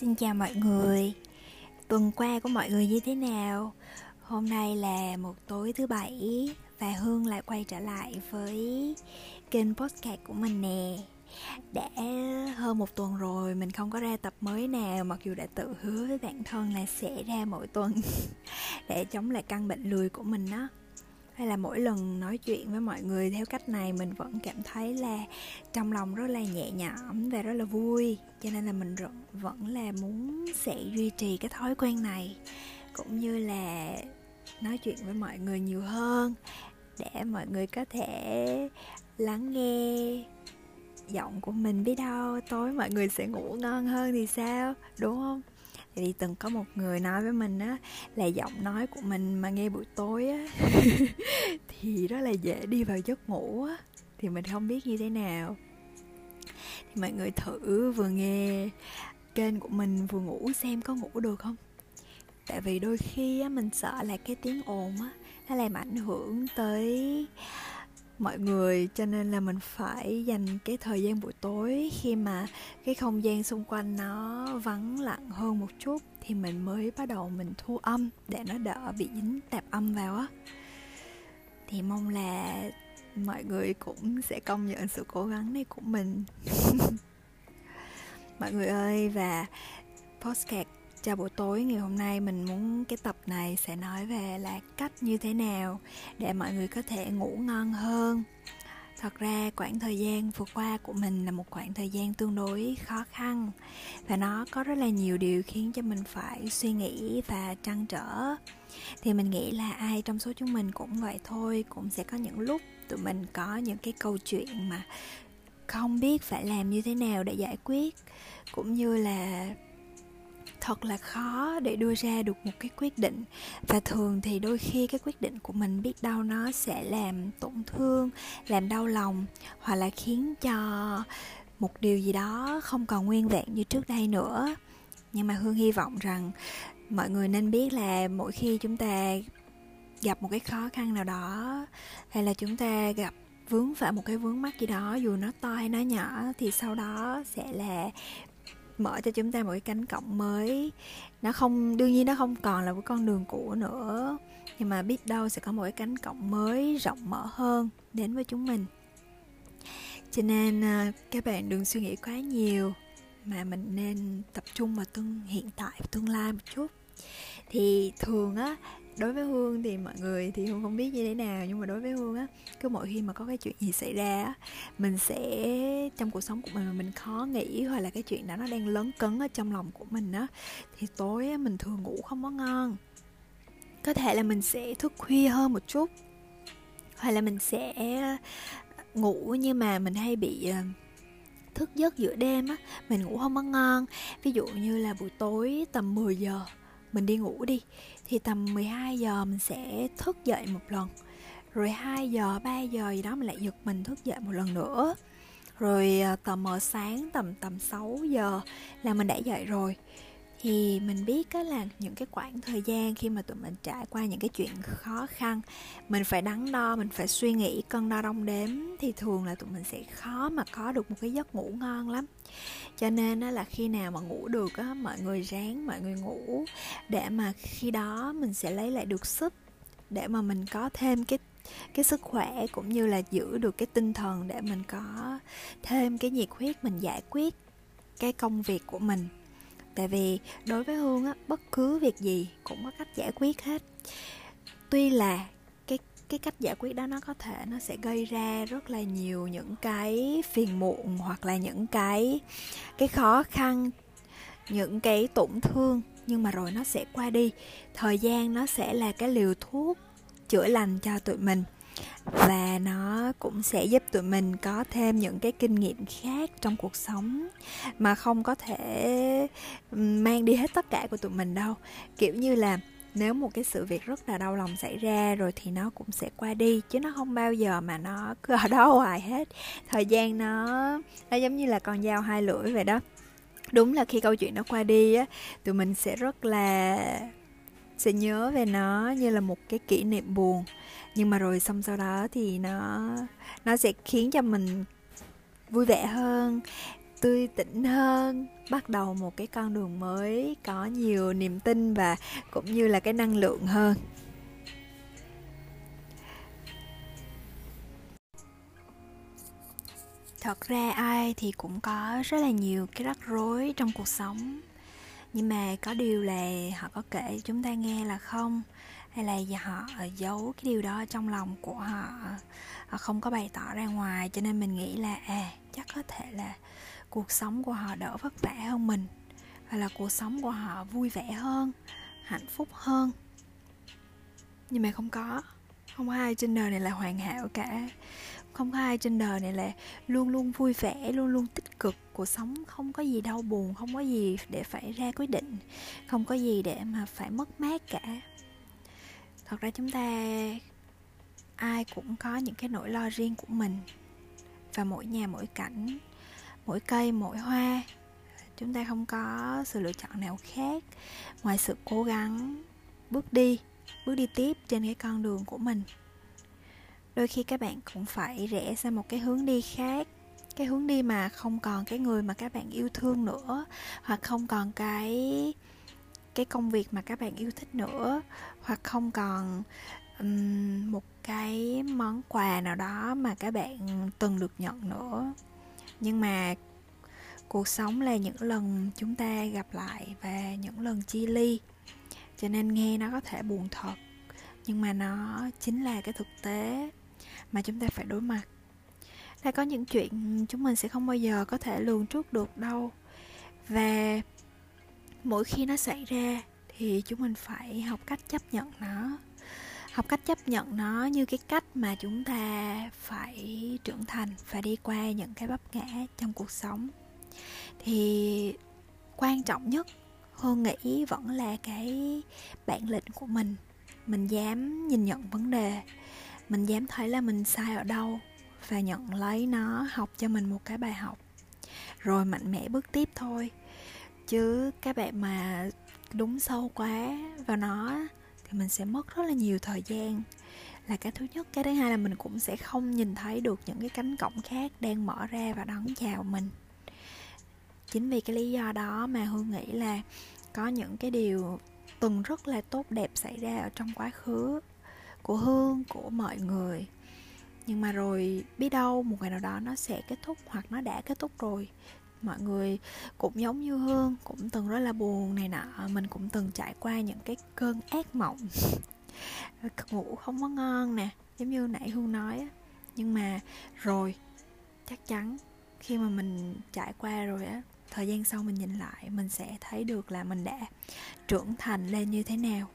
Xin chào mọi người. Tuần qua của mọi người như thế nào? Hôm nay là một tối thứ bảy Và Hương lại quay trở lại với kênh podcast của mình nè. Đã hơn một tuần rồi, mình không có ra tập mới nào, Mặc dù đã tự hứa với bản thân là sẽ ra mỗi tuần Để chống lại căn bệnh lười của mình đó hay là mỗi lần nói chuyện với mọi người theo cách này, mình vẫn cảm thấy là trong lòng rất là nhẹ nhõm và rất là vui. Cho nên là mình vẫn là muốn sẽ duy trì cái thói quen này. Cũng như là nói chuyện với mọi người nhiều hơn, để mọi người có thể lắng nghe giọng của mình biết đâu, tối mọi người sẽ ngủ ngon hơn thì sao, đúng không? Thì từng có một người nói với mình á, là giọng nói của mình mà nghe buổi tối á, thì rất là dễ đi vào giấc ngủ á. Thì mình không biết như thế nào. Thì mọi người thử vừa nghe kênh của mình vừa ngủ xem có ngủ được không? Tại vì đôi khi á, mình sợ là cái tiếng ồn á, nó làm ảnh hưởng tới mọi người, cho nên là mình phải dành cái thời gian buổi tối khi mà cái không gian xung quanh nó vắng lặng hơn một chút thì mình mới bắt đầu mình thu âm để nó đỡ bị dính tạp âm vào á. Thì mong là mọi người cũng sẽ công nhận sự cố gắng này của mình. Mọi người ơi, và postcard chào buổi tối, ngày hôm nay mình muốn cái tập này sẽ nói về là cách như thế nào để mọi người có thể ngủ ngon hơn. Thật ra khoảng thời gian vừa qua của mình là một khoảng thời gian tương đối khó khăn và nó có rất là nhiều điều khiến cho mình phải suy nghĩ và trăn trở. Thì mình nghĩ là ai trong số chúng mình cũng vậy thôi, cũng sẽ có những lúc tụi mình có những cái câu chuyện mà không biết phải làm như thế nào để giải quyết, cũng như là thật là khó để đưa ra được một cái quyết định. Và thường thì đôi khi cái quyết định của mình biết đâu nó sẽ làm tổn thương, làm đau lòng, hoặc là khiến cho một điều gì đó không còn nguyên vẹn như trước đây nữa. Nhưng mà hương hy vọng rằng mọi người nên biết là mỗi khi chúng ta gặp một cái khó khăn nào đó, hay là chúng ta gặp vướng phải một cái vướng mắc gì đó, dù nó to hay nó nhỏ, thì sau đó sẽ là mở cho chúng ta một cái cánh cổng mới. Nó không, đương nhiên nó không còn là một con đường cũ nữa, nhưng mà biết đâu sẽ có một cái cánh cổng mới rộng mở hơn đến với chúng mình. Cho nên à, các bạn đừng suy nghĩ quá nhiều mà mình nên tập trung vào tương, hiện tại và tương lai một chút. Thì thường á đối với hương thì mọi người thì hương không biết như thế nào, nhưng mà đối với hương á, cứ mỗi khi mà có cái chuyện gì xảy ra á, mình sẽ, trong cuộc sống của mình mà mình khó nghĩ hoặc là cái chuyện đó nó đang lớn cấn ở trong lòng của mình á, thì tối á mình thường ngủ không có ngon. Có thể là mình sẽ thức khuya hơn một chút, hoặc là mình sẽ ngủ nhưng mà mình hay bị ờ, thức giấc giữa đêm á, mình ngủ không có ngon. Ví dụ như là buổi tối tầm 10 giờ mình đi ngủ đi. Thì tầm 12 giờ mình sẽ thức dậy một lần. Rồi 2 giờ 3 giờ gì đó mình lại giật mình thức dậy một lần nữa. Rồi ờ, tầm mờ sáng tầm tầm 6 giờ là mình đã dậy rồi thì mình biết đó là những cái khoảng thời gian khi mà tụi mình trải qua những cái chuyện khó khăn, mình phải đắn đo, mình phải suy nghĩ, cân đo đong đếm, thì thường là tụi mình sẽ khó mà có được một cái giấc ngủ ngon lắm. Cho nên đó là khi nào mà ngủ được á, mọi người ráng, mọi người ngủ để mà khi đó mình sẽ lấy lại được sức để mà mình có thêm cái cái sức khỏe cũng như là giữ được cái tinh thần để mình có thêm cái nhiệt huyết, mình giải quyết cái công việc của mình tại vì đối với hương á, bất cứ việc gì cũng có cách giải quyết hết. Tuy là cái cái cách giải quyết đó nó có thể nó sẽ gây ra rất là nhiều những cái phiền muộn hoặc là những cái cái khó khăn, những cái tổn thương, nhưng mà rồi nó sẽ qua đi. Thời gian nó sẽ là cái liều thuốc chữa lành cho tụi mình và nó cũng sẽ giúp tụi mình có thêm những cái kinh nghiệm khác trong cuộc sống mà không có thể mang đi hết tất cả của tụi mình đâu. Kiểu như là nếu một cái sự việc rất là đau lòng xảy ra rồi thì nó cũng sẽ qua đi, chứ nó không bao giờ mà nó cứ ở đó hoài hết. Thời gian nó nó giống như là con dao hai lưỡi vậy đó. Đúng là khi câu chuyện nó qua đi á, tụi mình sẽ rất là sẽ nhớ về nó như là một cái kỷ niệm buồn. Nhưng mà rồi xong sau đó thì nó nó sẽ khiến cho mình vui vẻ hơn, tươi tỉnh hơn, bắt đầu một cái con đường mới, có nhiều niềm tin và cũng như là cái năng lượng hơn. Thật ra ai thì cũng có rất là nhiều cái rắc rối trong cuộc sống nhưng mà có điều là họ có kể chúng ta nghe là không, hay là họ ờ, giấu cái điều đó trong lòng của họ họ không có bày tỏ ra ngoài. Cho nên mình nghĩ là à chắc có thể là cuộc sống của họ đỡ vất vả hơn mình, và là cuộc sống của họ vui vẻ hơn, hạnh phúc hơn. Nhưng mà không có. Không có ai trên đời này là hoàn hảo cả không có ai trên đời này là luôn luôn vui vẻ, luôn luôn tích cực. Cuộc sống không có gì đau buồn, không có gì để phải ra quyết định, không có gì để mà phải mất mát cả. Thật ra chúng ta, ai cũng có những cái nỗi lo riêng của mình. Và mỗi nhà, mỗi cảnh, mỗi cây, mỗi hoa, chúng ta không có sự lựa chọn nào khác ngoài sự cố gắng bước đi bước đi tiếp trên cái con đường của mình đôi khi các bạn cũng phải rẽ sang một cái hướng đi khác cái hướng đi mà không còn cái người mà các bạn yêu thương nữa hoặc không còn cái cái công việc mà các bạn yêu thích nữa hoặc không còn um, một cái món quà nào đó mà các bạn từng được nhận nữa. Nhưng mà cuộc sống là những lần chúng ta gặp lại và những lần chia ly cho nên nghe nó có thể buồn thật nhưng mà nó chính là cái thực tế mà chúng ta phải đối mặt. Đã có những chuyện chúng mình sẽ không bao giờ có thể lường trước được đâu. Và mỗi khi nó xảy ra thì chúng mình phải học cách chấp nhận nó. Học cách chấp nhận nó như cái cách mà chúng ta phải trưởng thành và đi qua những cái vấp ngã trong cuộc sống. Thì quan trọng nhất, hương nghĩ vẫn là cái bản lĩnh của mình. Mình dám nhìn nhận vấn đề mình dám thấy là mình sai ở đâu và nhận lấy nó học cho mình một cái bài học. Rồi mạnh mẽ bước tiếp thôi. Chứ các bạn mà đúng sâu quá vào nó thì mình sẽ mất rất là nhiều thời gian. Là cái thứ nhất. Cái thứ hai là mình cũng sẽ không nhìn thấy được những cái cánh cổng khác đang mở ra và đón chào mình. Chính vì cái lý do đó mà hương nghĩ là có những cái điều từng rất là tốt đẹp xảy ra ở trong quá khứ của hương, của mọi người. Nhưng mà rồi biết đâu một ngày nào đó nó sẽ kết thúc hoặc nó đã kết thúc rồi. Mọi người cũng giống như hương, cũng từng rất là buồn này nọ. Mình cũng từng trải qua những cái cơn ác mộng. Ngủ không có ngon nè, giống như nãy hương nói á. Nhưng mà rồi, chắc chắn khi mà mình trải qua rồi á, thời gian sau mình nhìn lại, mình sẽ thấy được là mình đã trưởng thành lên như thế nào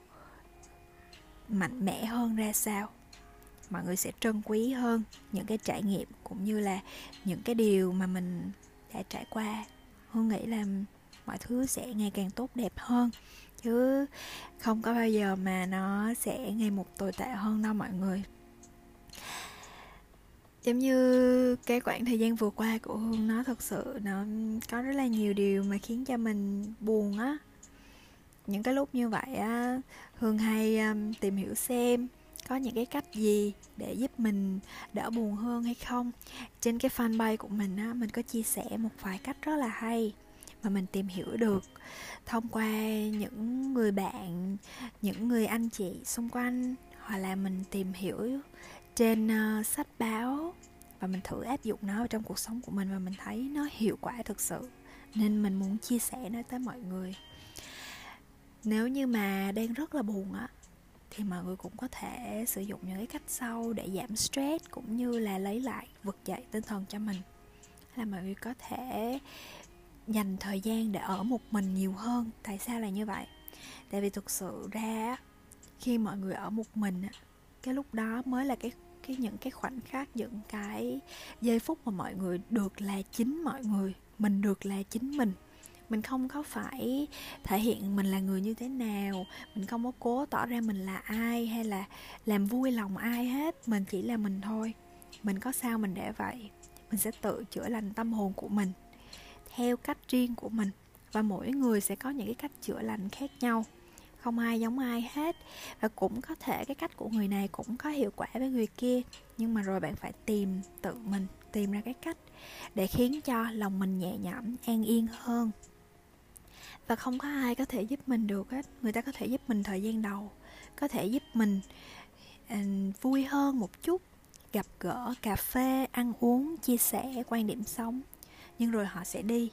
mạnh mẽ hơn ra sao. Mọi người sẽ trân quý hơn những cái trải nghiệm cũng như là những cái điều mà mình đã trải qua. Hương nghĩ là mọi thứ sẽ ngày càng tốt đẹp hơn, chứ không có bao giờ mà nó sẽ ngày một tồi tệ hơn đâu mọi người. Giống như cái khoảng thời gian vừa qua của hương, nó thật sự nó có rất là nhiều điều mà khiến cho mình buồn á những cái lúc như vậy á hương hay um, tìm hiểu xem có những cái cách gì để giúp mình đỡ buồn hơn hay không. Trên cái fanpage của mình á mình có chia sẻ một vài cách rất là hay mà mình tìm hiểu được thông qua những người bạn những người anh chị xung quanh hoặc là mình tìm hiểu trên uh, sách báo và mình thử áp dụng nó vào trong cuộc sống của mình và mình thấy nó hiệu quả thực sự. Nên mình muốn chia sẻ nó tới mọi người nếu như mà đang rất là buồn á, thì mọi người cũng có thể sử dụng những cái cách sau để giảm stress cũng như là lấy lại vực dậy tinh thần cho mình. Là mọi người có thể dành thời gian để ở một mình nhiều hơn. Tại sao là như vậy? Tại vì thực sự ra khi mọi người ở một mình cái lúc đó mới là cái cái những cái khoảnh khắc, những cái giây phút mà mọi người được là chính mọi người, mình được là chính mình mình không có phải thể hiện mình là người như thế nào, mình không có cố tỏ ra mình là ai hay là làm vui lòng ai hết, mình chỉ là mình thôi. Mình có sao mình để vậy, mình sẽ tự chữa lành tâm hồn của mình theo cách riêng của mình và mỗi người sẽ có những cái cách chữa lành khác nhau. Không ai giống ai hết và cũng có thể cái cách của người này cũng có hiệu quả với người kia, nhưng mà rồi bạn phải tìm tự mình, tìm ra cái cách để khiến cho lòng mình nhẹ nhõm, an yên hơn và không có ai có thể giúp mình được hết. Người ta có thể giúp mình thời gian đầu có thể giúp mình uh, vui hơn một chút gặp gỡ cà phê ăn uống chia sẻ quan điểm sống. Nhưng rồi họ sẽ đi.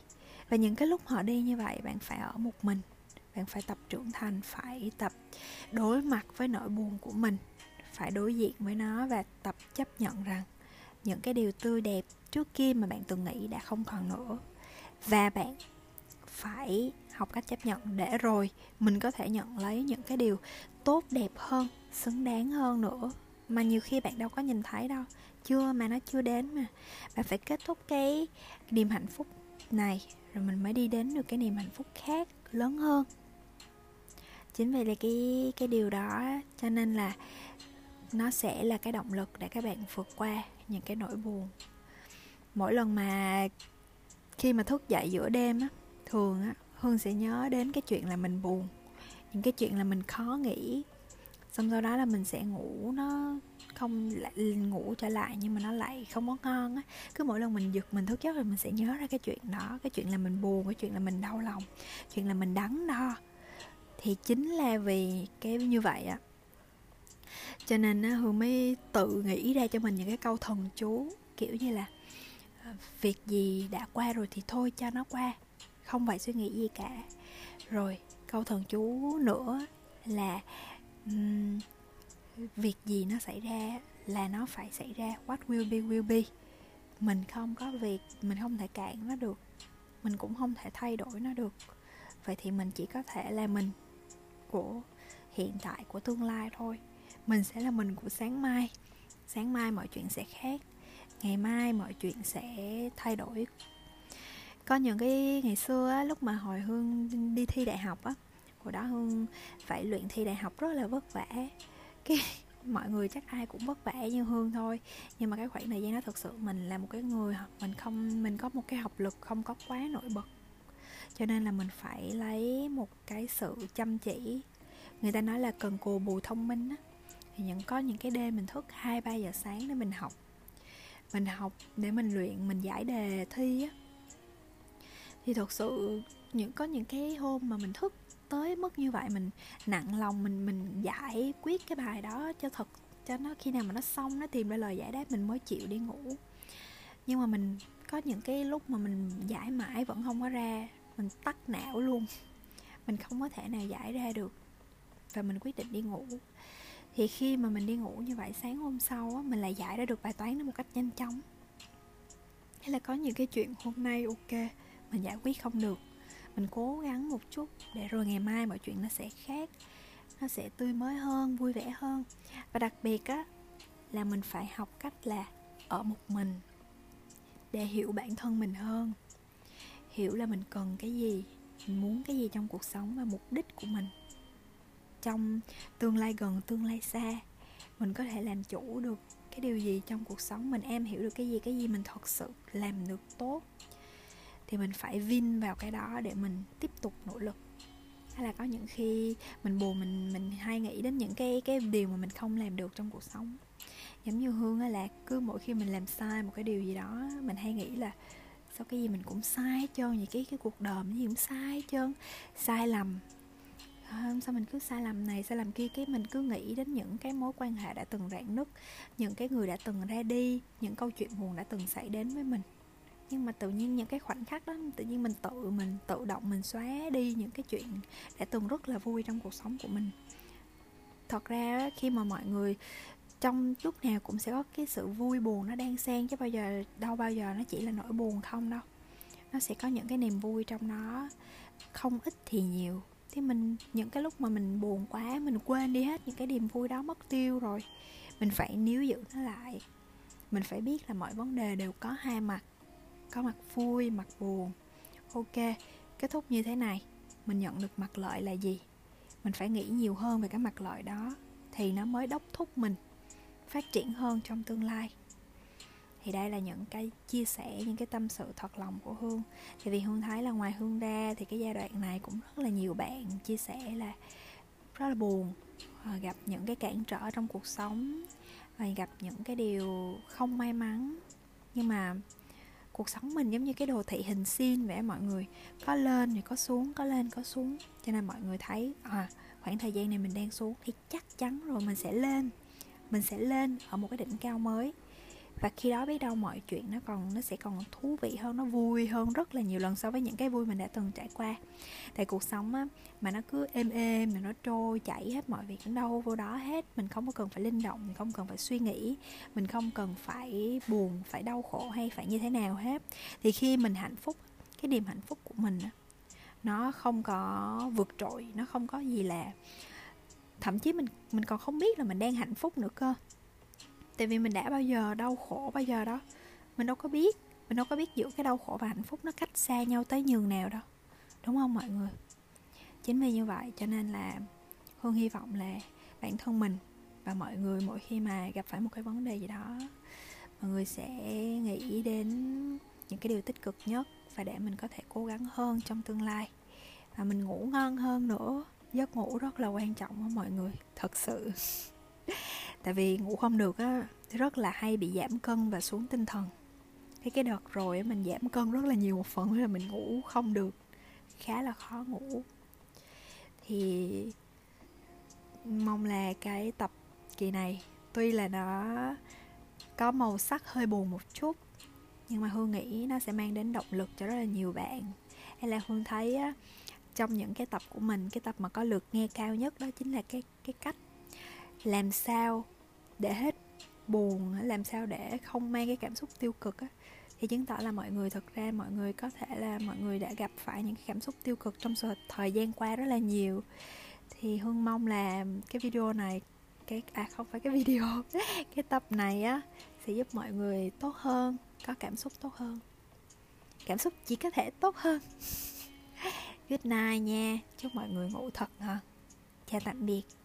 Và những cái lúc họ đi như vậy bạn phải ở một mình. Bạn phải tập trưởng thành phải tập đối mặt với nỗi buồn của mình phải đối diện với nó và tập chấp nhận rằng những cái điều tươi đẹp trước kia mà bạn từng nghĩ đã không còn nữa. Và bạn phải học cách chấp nhận để rồi mình có thể nhận lấy những cái điều tốt, đẹp hơn, xứng đáng hơn nữa. Mà nhiều khi bạn đâu có nhìn thấy đâu, chưa mà nó chưa đến mà. Bạn phải kết thúc cái niềm hạnh phúc này, rồi mình mới đi đến được cái niềm hạnh phúc khác, lớn hơn. Chính vì là cái cái điều đó cho nên là nó sẽ là cái động lực để các bạn vượt qua những cái nỗi buồn. Mỗi lần mà khi mà thức dậy giữa đêm á, thường á hương sẽ nhớ đến cái chuyện là mình buồn, những cái chuyện là mình khó nghĩ. Xong sau đó là mình sẽ ngủ, nó không lại, ngủ trở lại nhưng mà nó lại không có ngon á. Cứ mỗi lần mình giật mình thức giấc rồi mình sẽ nhớ ra cái chuyện đó, cái chuyện là mình buồn, cái chuyện là mình đau lòng, chuyện là mình đắn đo. Thì chính là vì cái, như vậy á. Cho nên á, hương mới tự nghĩ ra cho mình những cái câu thần chú, kiểu như là ờ, việc gì đã qua rồi thì thôi cho nó qua không phải suy nghĩ gì cả. Rồi câu thần chú nữa là um, việc gì nó xảy ra là nó phải xảy ra. What will be will be. Mình không có việc mình không thể cản nó được. Mình cũng không thể thay đổi nó được. Vậy thì mình chỉ có thể là mình của hiện tại của tương lai thôi. Mình sẽ là mình của sáng mai. Sáng mai mọi chuyện sẽ khác. Ngày mai mọi chuyện sẽ thay đổi có những cái ngày xưa á, lúc mà hồi hương đi thi đại học á hồi đó hương phải luyện thi đại học rất là vất vả. Cái mọi người chắc ai cũng vất vả như hương thôi nhưng mà cái khoảng thời gian đó thực sự mình là một cái người mình không mình có một cái học lực không có quá nổi bật. Cho nên là mình phải lấy một cái sự chăm chỉ. Người ta nói là cần cù bù thông minh á. Thì những có những cái đêm mình thức hai ba giờ sáng để mình học. Mình học để mình luyện mình giải đề thi á thì thật sự những có những cái hôm mà mình thức tới mức như vậy mình nặng lòng mình mình giải quyết cái bài đó cho thật cho nó khi nào mà nó xong nó tìm ra lời giải đáp mình mới chịu đi ngủ. Nhưng mà mình có những cái lúc mà mình giải mãi vẫn không có ra mình tắt não luôn. Mình không có thể nào giải ra được và mình quyết định đi ngủ. Thì khi mà mình đi ngủ như vậy sáng hôm sau á, mình lại giải ra được bài toán nó một cách nhanh chóng. Hay là có những cái chuyện hôm nay ok mình giải quyết không được. Mình cố gắng một chút để rồi ngày mai mọi chuyện nó sẽ khác, nó sẽ tươi mới hơn, vui vẻ hơn. Và đặc biệt á, là mình phải học cách là ở một mình để hiểu bản thân mình hơn. Hiểu là mình cần cái gì, mình muốn cái gì trong cuộc sống và mục đích của mình. Trong tương lai gần, tương lai xa, mình có thể làm chủ được cái điều gì trong cuộc sống, mình em hiểu được cái gì cái gì mình thật sự làm được tốt thì mình phải vin vào cái đó để mình tiếp tục nỗ lực. Hay là có những khi mình buồn mình mình hay nghĩ đến những cái cái điều mà mình không làm được trong cuộc sống. Giống như hương á là cứ mỗi khi mình làm sai một cái điều gì đó mình hay nghĩ là sao cái gì mình cũng sai hết trơn vậy? Cái cái cuộc đời mình gì cũng sai hết trơn? Sai lầm. À, sao mình cứ sai lầm này sai lầm kia? Cái mình cứ nghĩ đến những cái mối quan hệ đã từng rạn nứt những cái người đã từng ra đi những câu chuyện buồn đã từng xảy đến với mình nhưng mà tự nhiên những cái khoảnh khắc đó, tự nhiên mình tự mình, tự động mình xóa đi những cái chuyện đã từng rất là vui trong cuộc sống của mình. Thật ra khi mà mọi người trong lúc nào cũng sẽ có cái sự vui buồn nó đang xen chứ bao giờ, đâu bao giờ nó chỉ là nỗi buồn không đâu. Nó sẽ có những cái niềm vui trong nó, không ít thì nhiều. Thì mình, những cái lúc mà mình buồn quá, mình quên đi hết những cái niềm vui đó, mất tiêu rồi, mình phải níu giữ nó lại. Mình phải biết là mọi vấn đề đều có hai mặt có mặt vui, mặt buồn. Ok, kết thúc như thế này. Mình nhận được mặt lợi là gì? Mình phải nghĩ nhiều hơn về cái mặt lợi đó, thì nó mới đốc thúc mình phát triển hơn trong tương lai. Thì đây là những cái chia sẻ, những cái tâm sự thật lòng của hương. Thì vì hương thấy là ngoài hương ra thì cái giai đoạn này cũng rất là nhiều bạn chia sẻ là rất là buồn à, gặp những cái cản trở trong cuộc sống và gặp những cái điều không may mắn. Nhưng mà cuộc sống mình giống như cái đồ thị hình xin vẽ mọi người. Có lên thì có xuống, có lên, có xuống. Cho nên mọi người thấy à khoảng thời gian này mình đang xuống thì chắc chắn rồi mình sẽ lên. Mình sẽ lên ở một cái đỉnh cao mới và khi đó biết đâu mọi chuyện nó còn, nó sẽ còn thú vị hơn, nó vui hơn rất là nhiều lần so với những cái vui mình đã từng trải qua. Tại cuộc sống á, mà nó cứ êm êm, mà nó trôi chảy hết mọi việc đến đâu vô đó hết, mình không có cần phải linh động, mình không cần phải suy nghĩ, mình không cần phải buồn, phải đau khổ hay phải như thế nào hết. Thì khi mình hạnh phúc, cái niềm hạnh phúc của mình á, nó không có vượt trội, nó không có gì là, thậm chí mình mình còn không biết là mình đang hạnh phúc nữa cơ tại vì mình đã bao giờ đau khổ bao giờ đó. Mình đâu có biết, mình đâu có biết giữa cái đau khổ và hạnh phúc nó cách xa nhau tới nhường nào đâu. Đúng không mọi người? Chính vì như vậy cho nên là hương hy vọng là bản thân mình và mọi người mỗi khi mà gặp phải một cái vấn đề gì đó, mọi người sẽ nghĩ đến những cái điều tích cực nhất và để mình có thể cố gắng hơn trong tương lai. Và mình ngủ ngon hơn nữa, giấc ngủ rất là quan trọng đó mọi người, thật sự. tại vì ngủ không được á rất là hay bị giảm cân và xuống tinh thần. Cái cái đợt rồi mình giảm cân rất là nhiều một phần là mình ngủ không được. Khá là khó ngủ. Thì mong là cái tập kỳ này tuy là nó có màu sắc hơi buồn một chút nhưng mà hương nghĩ nó sẽ mang đến động lực cho rất là nhiều bạn. Hay là hương thấy á, trong những cái tập của mình cái tập mà có lượt nghe cao nhất đó chính là cái cái cách làm sao để hết buồn làm sao để không mang cái cảm xúc tiêu cực á? Thì chứng tỏ là mọi người thực ra mọi người có thể là mọi người đã gặp phải những cái cảm xúc tiêu cực trong thời gian qua rất là nhiều. Thì hương mong là cái video này, cái à không phải cái video, cái tập này á, sẽ giúp mọi người tốt hơn, có cảm xúc tốt hơn. Cảm xúc chỉ có thể tốt hơn. Good night nha. Chúc mọi người ngủ thật ngon. Chào tạm biệt.